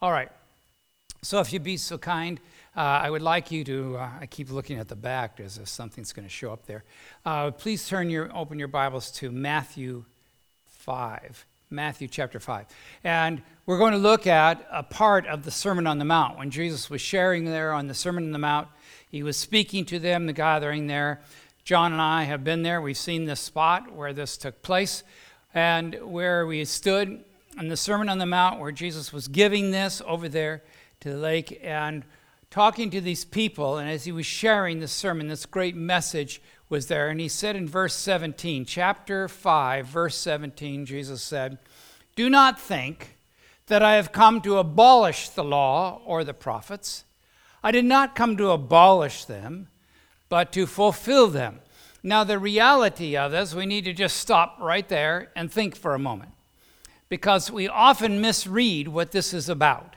All right. So, if you'd be so kind, uh, I would like you to. Uh, I keep looking at the back as if something's going to show up there. Uh, please turn your open your Bibles to Matthew five. Matthew chapter 5. And we're going to look at a part of the Sermon on the Mount. When Jesus was sharing there on the Sermon on the Mount, he was speaking to them, the gathering there. John and I have been there. We've seen this spot where this took place and where we stood on the Sermon on the Mount, where Jesus was giving this over there to the lake and talking to these people. And as he was sharing the sermon, this great message was there. And he said in verse 17, chapter 5, verse 17, Jesus said, Do not think that I have come to abolish the law or the prophets. I did not come to abolish them but to fulfill them. Now, the reality of this, we need to just stop right there and think for a moment because we often misread what this is about.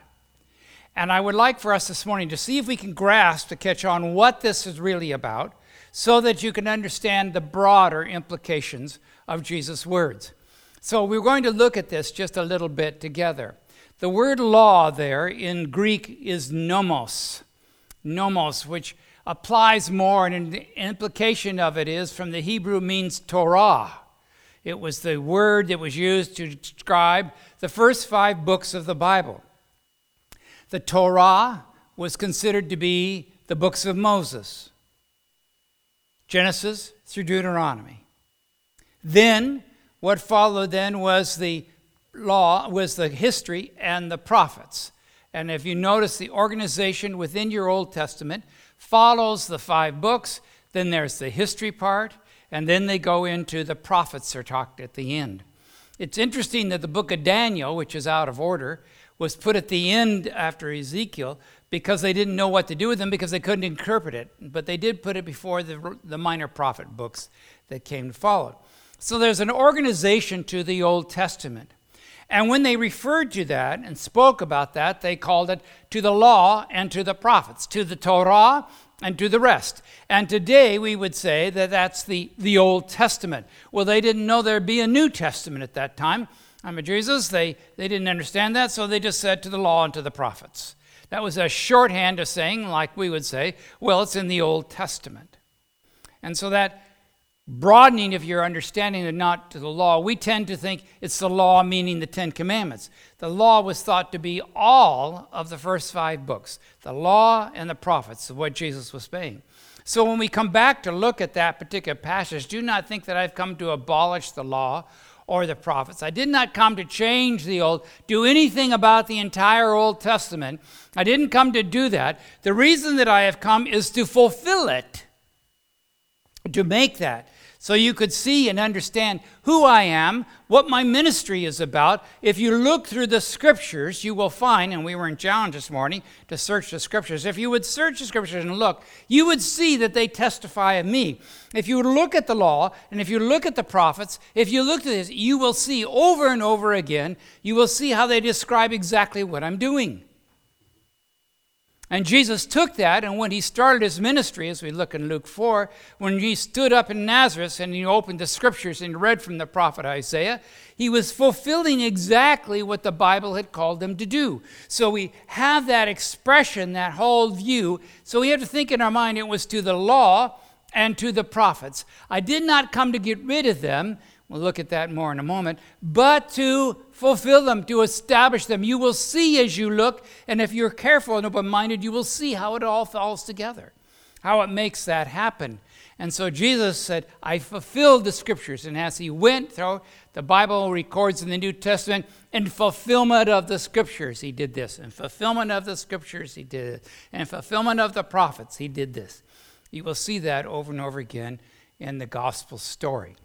And I would like for us this morning to see if we can grasp, to catch on what this is really about, so that you can understand the broader implications of Jesus' words. So we're going to look at this just a little bit together. The word law there in Greek is nomos, nomos, which applies more, and the implication of it is from the Hebrew means Torah. It was the word that was used to describe the first five books of the Bible. The Torah was considered to be the books of Moses Genesis through Deuteronomy. Then, what followed then was the law, was the history and the prophets. And if you notice the organization within your Old Testament, follows the five books. Then there's the history part, and then they go into the prophets are talked at the end. It's interesting that the book of Daniel, which is out of order, was put at the end after Ezekiel because they didn't know what to do with them because they couldn't interpret it. But they did put it before the, the minor prophet books that came to follow. So there's an organization to the Old Testament. And when they referred to that and spoke about that, they called it to the law and to the prophets, to the Torah and to the rest. And today we would say that that's the, the Old Testament. Well, they didn't know there'd be a New Testament at that time. I'm a Jesus. They, they didn't understand that, so they just said to the law and to the prophets. That was a shorthand of saying, like we would say, well, it's in the Old Testament. And so that broadening of your understanding and not to the law, we tend to think it's the law meaning the Ten Commandments. The law was thought to be all of the first five books, the law and the prophets of what Jesus was saying. So when we come back to look at that particular passage, do not think that I've come to abolish the law or the prophets. I did not come to change the old, do anything about the entire Old Testament. I didn't come to do that. The reason that I have come is to fulfill it, to make that so you could see and understand who I am, what my ministry is about. If you look through the scriptures, you will find, and we were in challenge this morning to search the scriptures. If you would search the scriptures and look, you would see that they testify of me. If you look at the law, and if you look at the prophets, if you look at this, you will see over and over again, you will see how they describe exactly what I'm doing. And Jesus took that, and when he started his ministry, as we look in Luke 4, when he stood up in Nazareth and he opened the scriptures and read from the prophet Isaiah, he was fulfilling exactly what the Bible had called him to do. So we have that expression, that whole view. So we have to think in our mind it was to the law and to the prophets. I did not come to get rid of them, We'll look at that more in a moment. But to fulfill them, to establish them. You will see as you look, and if you're careful and open minded, you will see how it all falls together, how it makes that happen. And so Jesus said, I fulfilled the scriptures. And as he went through, the Bible records in the New Testament, in fulfillment of the scriptures, he did this. In fulfillment of the scriptures, he did it. In fulfillment of the prophets, he did this. You will see that over and over again in the gospel story.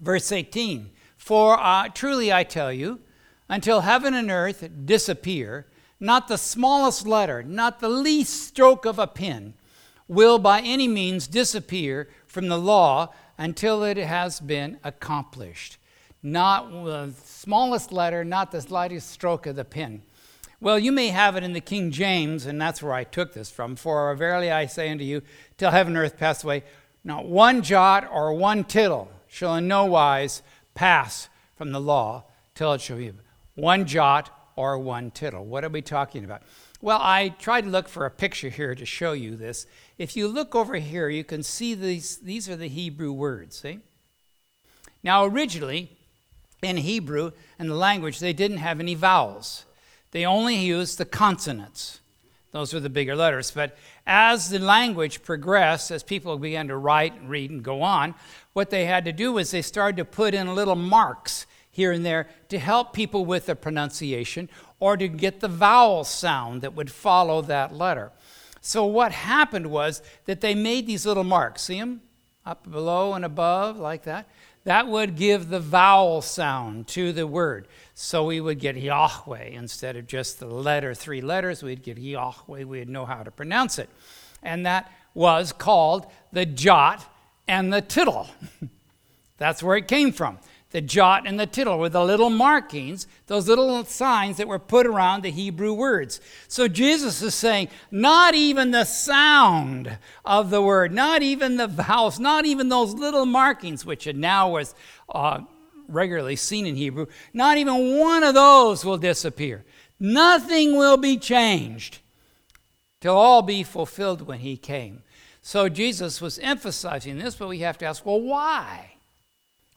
Verse 18 For uh, truly I tell you, until heaven and earth disappear, not the smallest letter, not the least stroke of a pen, will by any means disappear from the law until it has been accomplished. Not the smallest letter, not the slightest stroke of the pen. Well, you may have it in the King James, and that's where I took this from. For verily I say unto you, till heaven and earth pass away, not one jot or one tittle shall in no wise pass from the law till it shall be one jot or one tittle. What are we talking about? Well, I tried to look for a picture here to show you this. If you look over here, you can see these, these are the Hebrew words, see? Now, originally, in Hebrew and the language, they didn't have any vowels. They only used the consonants. Those were the bigger letters. But as the language progressed, as people began to write and read and go on, what they had to do was they started to put in little marks here and there to help people with the pronunciation or to get the vowel sound that would follow that letter. So, what happened was that they made these little marks. See them? Up below and above, like that. That would give the vowel sound to the word. So we would get Yahweh instead of just the letter, three letters, we'd get Yahweh. We'd know how to pronounce it. And that was called the jot and the tittle. That's where it came from the jot and the tittle were the little markings, those little signs that were put around the Hebrew words. So Jesus is saying, not even the sound of the word, not even the vowels, not even those little markings, which now was uh, regularly seen in Hebrew, not even one of those will disappear. Nothing will be changed till all be fulfilled when he came. So Jesus was emphasizing this, but we have to ask, well, why?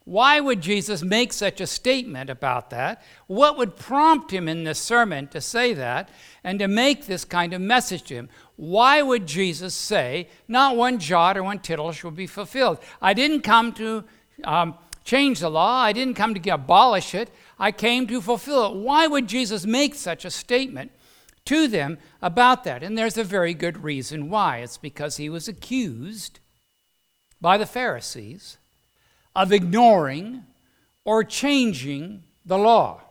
Why would Jesus make such a statement about that? What would prompt him in this sermon to say that and to make this kind of message to him? Why would Jesus say, not one jot or one tittle shall be fulfilled? I didn't come to um, change the law, I didn't come to abolish it, I came to fulfill it. Why would Jesus make such a statement? To them about that. And there's a very good reason why. It's because he was accused by the Pharisees of ignoring or changing the law.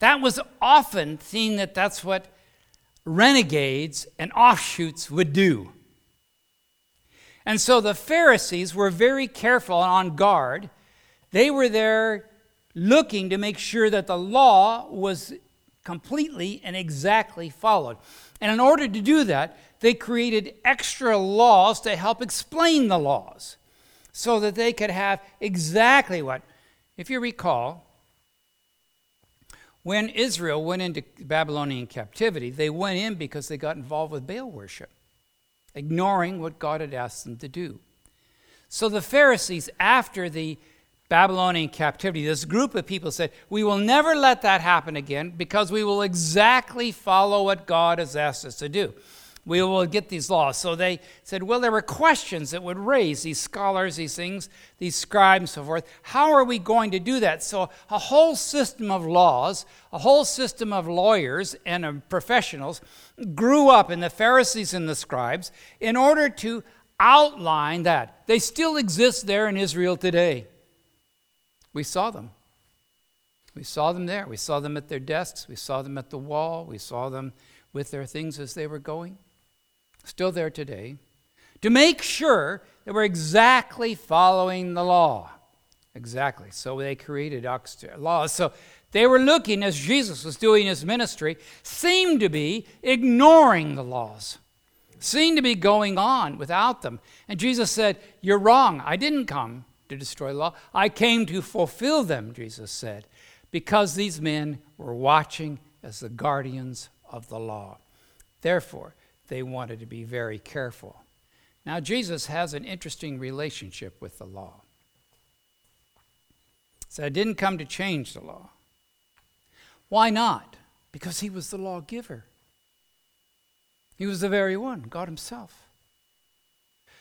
That was often seen that that's what renegades and offshoots would do. And so the Pharisees were very careful and on guard. They were there looking to make sure that the law was completely and exactly followed. And in order to do that, they created extra laws to help explain the laws so that they could have exactly what. If you recall, when Israel went into Babylonian captivity, they went in because they got involved with Baal worship, ignoring what God had asked them to do. So the Pharisees, after the Babylonian captivity, this group of people said, We will never let that happen again because we will exactly follow what God has asked us to do we will get these laws. So they said, well, there were questions that would raise these scholars, these things, these scribes, and so forth. How are we going to do that? So a whole system of laws, a whole system of lawyers and of professionals grew up in the Pharisees and the scribes in order to outline that. They still exist there in Israel today. We saw them. We saw them there. We saw them at their desks. We saw them at the wall. We saw them with their things as they were going still there today, to make sure that we're exactly following the law. Exactly. So they created laws. So they were looking, as Jesus was doing his ministry, seemed to be ignoring the laws, seemed to be going on without them. And Jesus said, You're wrong. I didn't come to destroy the law. I came to fulfill them, Jesus said, because these men were watching as the guardians of the law. Therefore, they wanted to be very careful. Now, Jesus has an interesting relationship with the law. So I didn't come to change the law. Why not? Because he was the lawgiver. He was the very one, God Himself.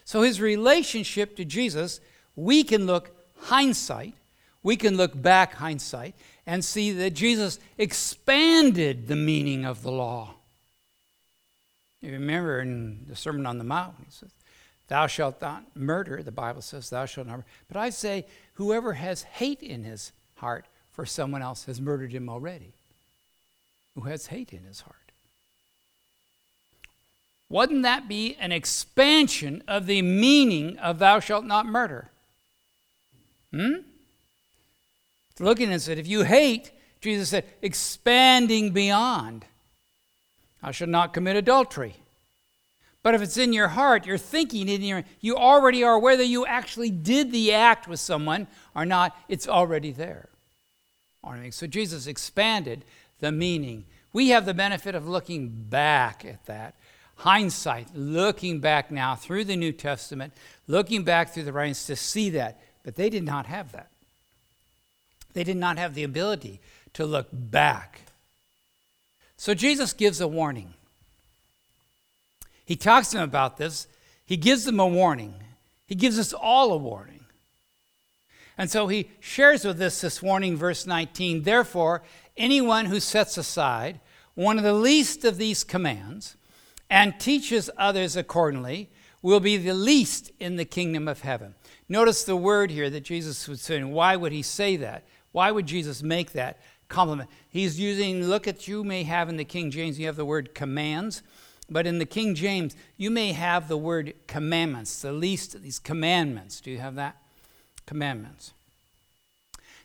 So his relationship to Jesus, we can look hindsight, we can look back hindsight, and see that Jesus expanded the meaning of the law. You remember in the Sermon on the Mount, he says, Thou shalt not murder, the Bible says, Thou shalt not murder. But I say, whoever has hate in his heart for someone else has murdered him already. Who has hate in his heart. Wouldn't that be an expansion of the meaning of thou shalt not murder? Hmm? Looking and said, if you hate, Jesus said, expanding beyond. I should not commit adultery. But if it's in your heart, you're thinking in your, you already are, whether you actually did the act with someone or not, it's already there. So Jesus expanded the meaning. We have the benefit of looking back at that. Hindsight, looking back now through the New Testament, looking back through the writings to see that. But they did not have that. They did not have the ability to look back. So Jesus gives a warning. He talks to them about this. He gives them a warning. He gives us all a warning. And so he shares with us this warning, verse 19. Therefore, anyone who sets aside one of the least of these commands and teaches others accordingly will be the least in the kingdom of heaven. Notice the word here that Jesus was saying. Why would he say that? Why would Jesus make that compliment? He's using, look at you may have in the King James, you have the word commands. But in the King James, you may have the word commandments, the least of these commandments. Do you have that? Commandments.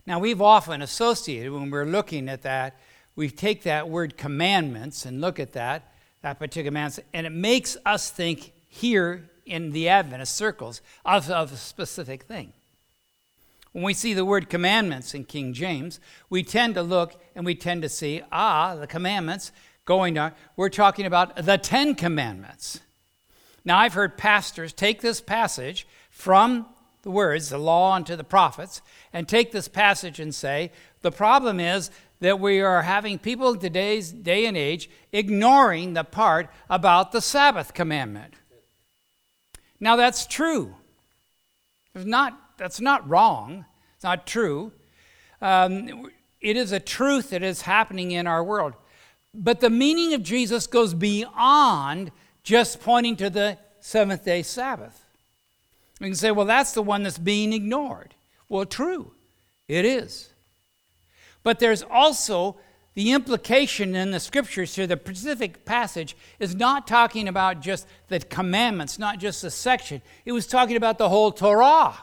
Now, we've often associated when we're looking at that, we take that word commandments and look at that, that particular commandments, and it makes us think here in the Adventist circles of, of a specific thing. When we see the word commandments in King James, we tend to look and we tend to see, ah, the commandments going on. We're talking about the Ten Commandments. Now, I've heard pastors take this passage from the words, the law unto the prophets, and take this passage and say, the problem is that we are having people in today's day and age ignoring the part about the Sabbath commandment. Now, that's true. It's not, that's not wrong. It's not true. Um, it is a truth that is happening in our world. But the meaning of Jesus goes beyond just pointing to the seventh day Sabbath. We can say, well, that's the one that's being ignored. Well, true, it is. But there's also the implication in the scriptures here, the specific passage is not talking about just the commandments, not just the section. It was talking about the whole Torah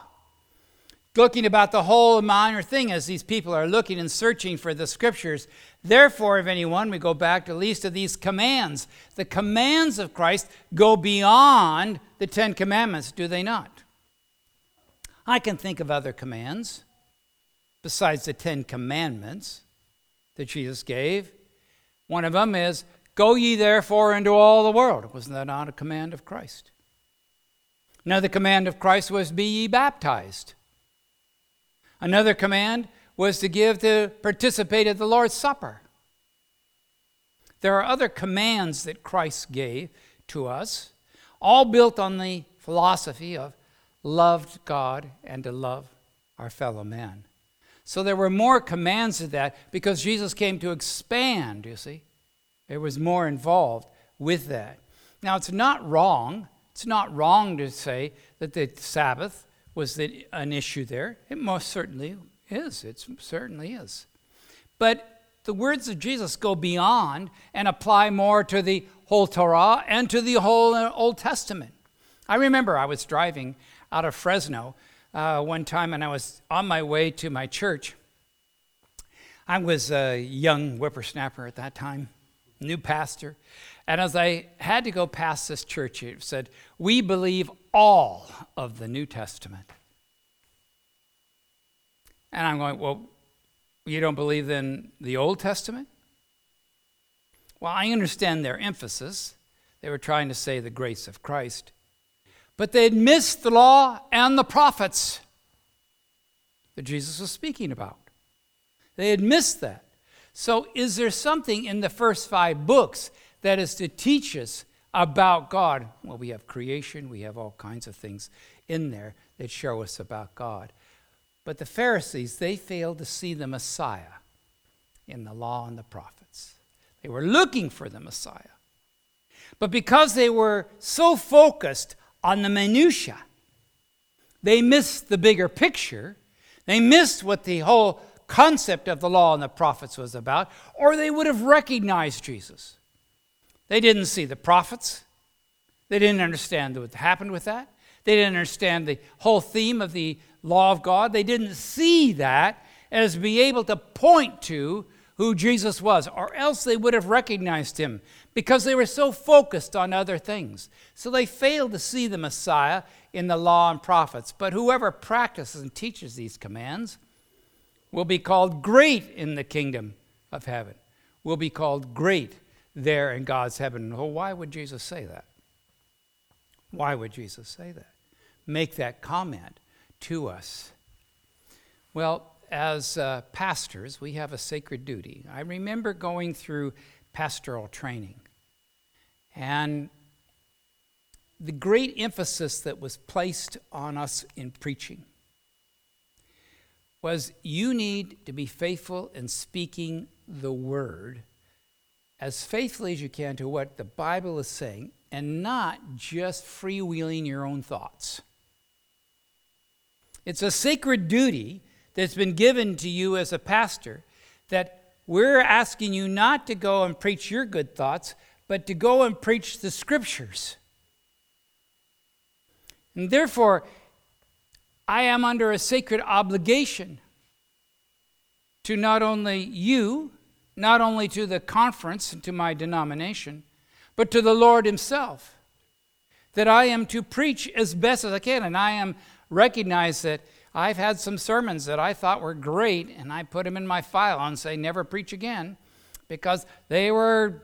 looking about the whole minor thing as these people are looking and searching for the scriptures. Therefore, if anyone, we go back to at least of these commands. The commands of Christ go beyond the Ten Commandments, do they not? I can think of other commands besides the Ten Commandments that Jesus gave. One of them is, Go ye therefore into all the world. Wasn't that not a command of Christ? Another command of Christ was, Be ye baptized. Another command was to give to participate at the Lord's Supper. There are other commands that Christ gave to us, all built on the philosophy of love God and to love our fellow man. So there were more commands to that because Jesus came to expand, you see. There was more involved with that. Now, it's not wrong. It's not wrong to say that the Sabbath was the, an issue there. It most certainly is. It certainly is. But the words of Jesus go beyond and apply more to the whole Torah and to the whole uh, Old Testament. I remember I was driving out of Fresno uh, one time and I was on my way to my church. I was a young whippersnapper at that time, new pastor. And as I had to go past this church, it said, We believe all of the New Testament. And I'm going, Well, you don't believe in the Old Testament? Well, I understand their emphasis. They were trying to say the grace of Christ. But they had missed the law and the prophets that Jesus was speaking about. They had missed that. So, is there something in the first five books that is to teach us about God. Well, we have creation, we have all kinds of things in there that show us about God. But the Pharisees, they failed to see the Messiah in the law and the prophets. They were looking for the Messiah. But because they were so focused on the minutiae, they missed the bigger picture. They missed what the whole concept of the law and the prophets was about, or they would have recognized Jesus. They didn't see the prophets. They didn't understand what happened with that. They didn't understand the whole theme of the law of God. They didn't see that as be able to point to who Jesus was, or else they would have recognized him because they were so focused on other things. So they failed to see the Messiah in the law and prophets. But whoever practices and teaches these commands will be called great in the kingdom of heaven, will be called great there in God's heaven. Well, why would Jesus say that? Why would Jesus say that? Make that comment to us. Well, as uh, pastors, we have a sacred duty. I remember going through pastoral training, and the great emphasis that was placed on us in preaching was you need to be faithful in speaking the word as faithfully as you can to what the Bible is saying and not just freewheeling your own thoughts. It's a sacred duty that's been given to you as a pastor that we're asking you not to go and preach your good thoughts, but to go and preach the scriptures. And therefore, I am under a sacred obligation to not only you, not only to the conference and to my denomination, but to the Lord Himself. That I am to preach as best as I can, and I am recognize that I've had some sermons that I thought were great, and I put them in my file and say, never preach again, because they were,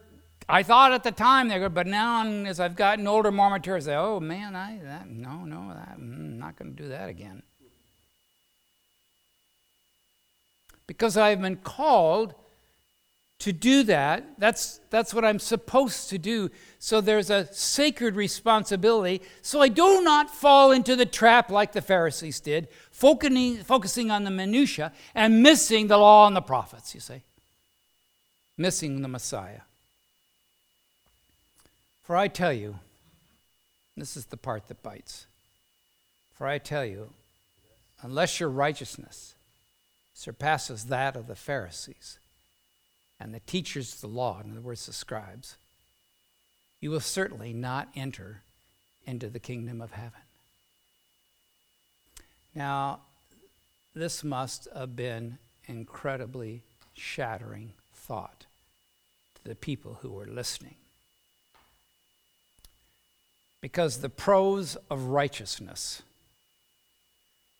I thought at the time they were, but now as I've gotten older, more mature, I say, oh man, I, that, no, no, that, I'm mm, not going to do that again. Because I've been called to do that. That's, that's what I'm supposed to do. So there's a sacred responsibility. So I do not fall into the trap like the Pharisees did, focusing, focusing on the minutiae and missing the law and the prophets, you see. Missing the Messiah. For I tell you, this is the part that bites. For I tell you, unless your righteousness surpasses that of the Pharisees, and the teachers of the law, in other words, the scribes, you will certainly not enter into the kingdom of heaven. Now, this must have been incredibly shattering thought to the people who were listening. Because the pros of righteousness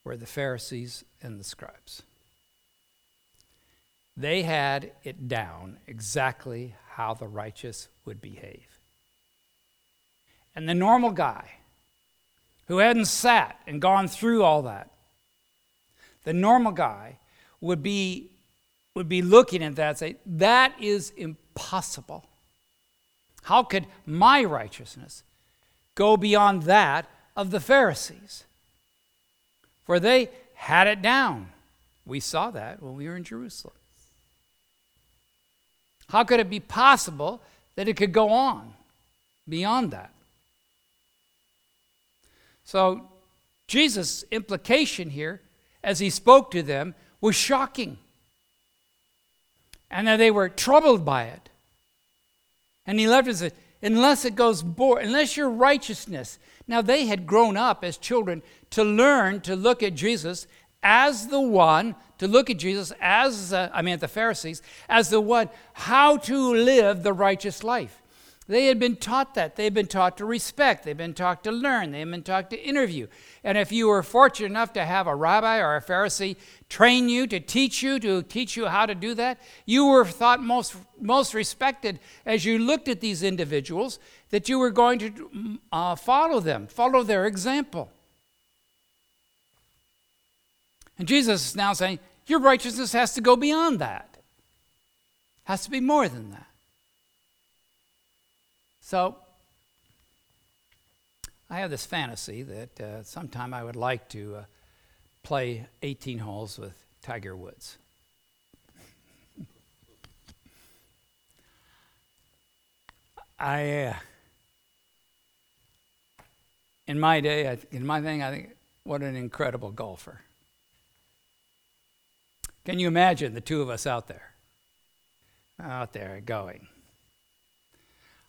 were the Pharisees and the scribes. They had it down exactly how the righteous would behave. And the normal guy who hadn't sat and gone through all that, the normal guy would be, would be looking at that and say, That is impossible. How could my righteousness go beyond that of the Pharisees? For they had it down. We saw that when we were in Jerusalem. How could it be possible that it could go on beyond that? So, Jesus' implication here, as he spoke to them, was shocking. And that they were troubled by it. And he left us, with, unless it goes, bo- unless your righteousness. Now, they had grown up as children to learn to look at Jesus as the one to look at Jesus as, uh, I mean, at the Pharisees, as the one how to live the righteous life. They had been taught that. They had been taught to respect. They've been taught to learn. They've been taught to interview. And if you were fortunate enough to have a rabbi or a Pharisee train you, to teach you, to teach you how to do that, you were thought most, most respected as you looked at these individuals that you were going to uh, follow them, follow their example. And Jesus is now saying, Your righteousness has to go beyond that, has to be more than that. So, I have this fantasy that uh, sometime I would like to uh, play 18 holes with Tiger Woods. I, uh, in my day, in my thing, I think, what an incredible golfer. Can you imagine the two of us out there? Out there going.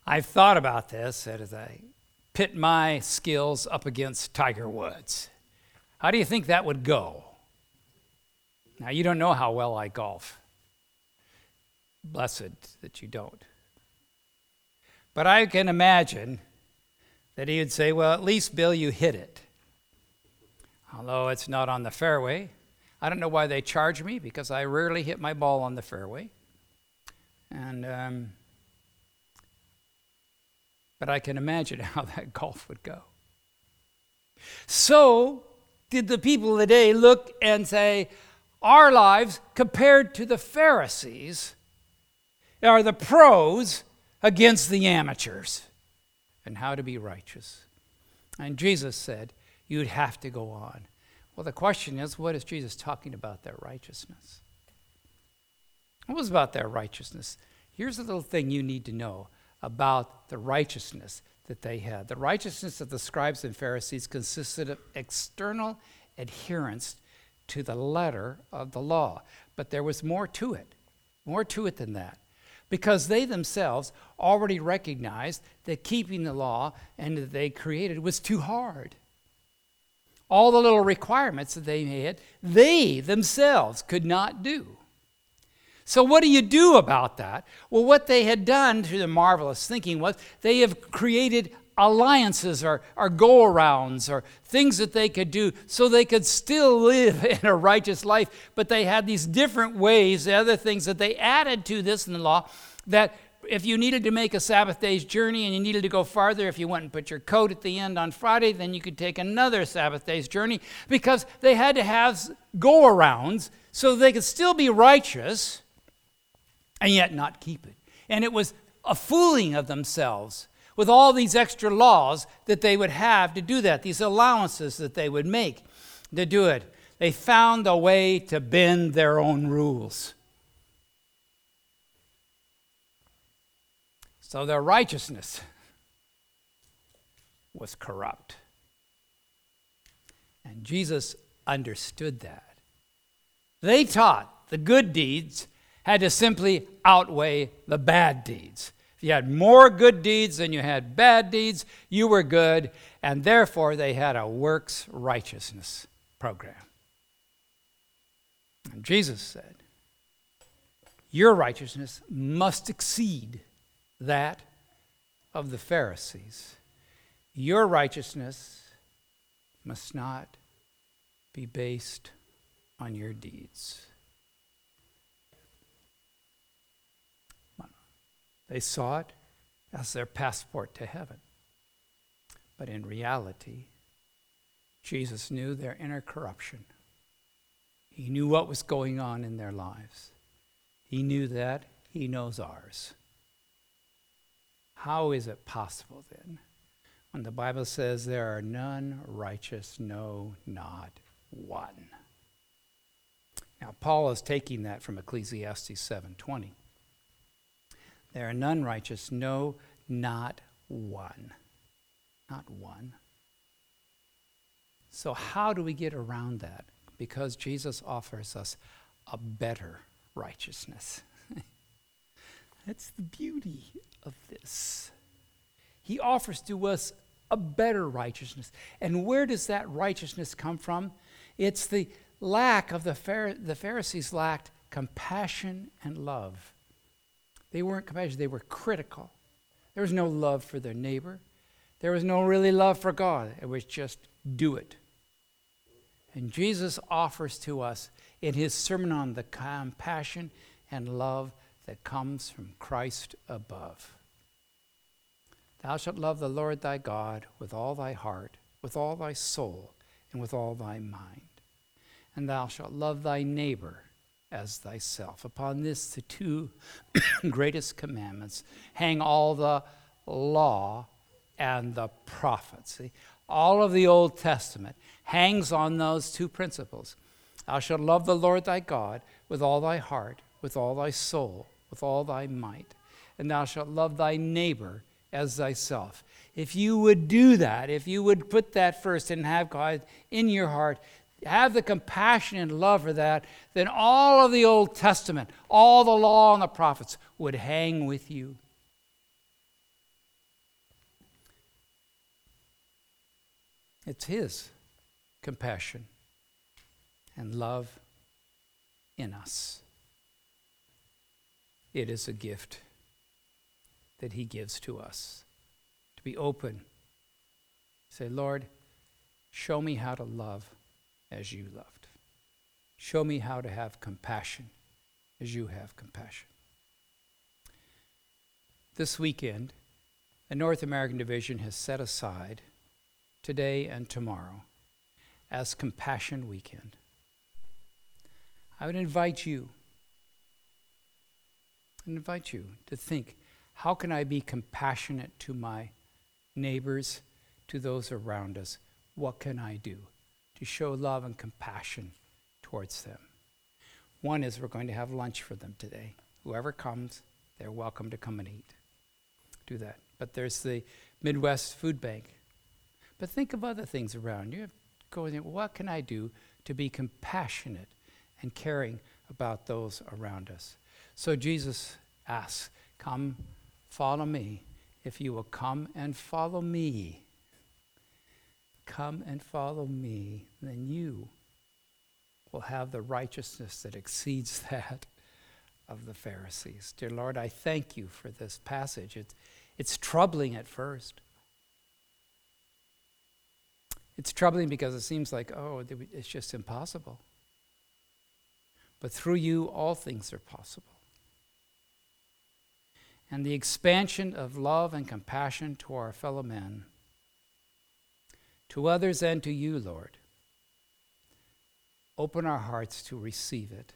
I've thought about this as I pit my skills up against Tiger Woods. How do you think that would go? Now, you don't know how well I golf. Blessed that you don't. But I can imagine that he would say, Well, at least, Bill, you hit it. Although it's not on the fairway, I don't know why they charge me because I rarely hit my ball on the fairway. And, um, but I can imagine how that golf would go. So, did the people of the day look and say, our lives compared to the Pharisees are the pros against the amateurs and how to be righteous. And Jesus said, You'd have to go on. Well, the question is, what is Jesus talking about their righteousness? What was about their righteousness? Here's a little thing you need to know about the righteousness that they had. The righteousness of the scribes and Pharisees consisted of external adherence to the letter of the law. But there was more to it, more to it than that because they themselves already recognized that keeping the law and that they created was too hard. All the little requirements that they had, they themselves could not do. So, what do you do about that? Well, what they had done through the marvelous thinking was they have created alliances or, or go arounds or things that they could do so they could still live in a righteous life. But they had these different ways, the other things that they added to this in the law that if you needed to make a Sabbath day's journey and you needed to go farther, if you went and put your coat at the end on Friday, then you could take another Sabbath day's journey because they had to have go arounds so they could still be righteous and yet not keep it. And it was a fooling of themselves with all these extra laws that they would have to do that, these allowances that they would make to do it. They found a way to bend their own rules. So their righteousness was corrupt. And Jesus understood that. They taught the good deeds had to simply outweigh the bad deeds. If you had more good deeds than you had bad deeds, you were good, and therefore they had a works righteousness program. And Jesus said, Your righteousness must exceed that of the Pharisees. Your righteousness must not be based on your deeds. They saw it as their passport to heaven. But in reality, Jesus knew their inner corruption. He knew what was going on in their lives. He knew that. He knows ours. How is it possible then, when the Bible says there are none righteous, no, not one? Now, Paul is taking that from Ecclesiastes 7:20. There are none righteous, no, not one. Not one. So, how do we get around that? Because Jesus offers us a better righteousness. That's the beauty of this. He offers to us a better righteousness. And where does that righteousness come from? It's the lack of the, the Pharisees lacked compassion and love. They weren't compassionate, they were critical. There was no love for their neighbor. There was no really love for God. It was just do it. And Jesus offers to us in his sermon on the compassion and love that comes from Christ above. Thou shalt love the Lord thy God with all thy heart, with all thy soul, and with all thy mind. And thou shalt love thy neighbor as thyself. Upon this, the two greatest commandments hang all the law and the prophets. See, all of the Old Testament hangs on those two principles. Thou shalt love the Lord thy God with all thy heart, with all thy soul, with all thy might, and thou shalt love thy neighbor as thyself. If you would do that, if you would put that first and have God in your heart, have the compassion and love for that, then all of the Old Testament, all the law and the prophets would hang with you. It's His compassion and love in us. It is a gift that He gives to us to be open. Say, Lord, show me how to love as you loved. Show me how to have compassion as you have compassion. This weekend, the North American Division has set aside today and tomorrow as Compassion Weekend. I would invite you, I invite you to think how can I be compassionate to my neighbors, to those around us? What can I do to show love and compassion towards them? One is we're going to have lunch for them today. Whoever comes, they're welcome to come and eat. Do that. But there's the Midwest Food Bank. But think of other things around you. Go what can I do to be compassionate and caring about those around us? So Jesus asks, Come, follow me. If you will come and follow me, come and follow me, then you will have the righteousness that exceeds that of the Pharisees. Dear Lord, I thank you for this passage. It's, it's troubling at first. It's troubling because it seems like, oh, it's just impossible. But through you, all things are possible. And the expansion of love and compassion to our fellow men, to others and to you, Lord, open our hearts to receive it.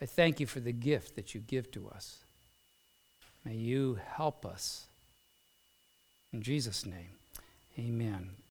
I thank you for the gift that you give to us. May you help us. In Jesus' name, amen.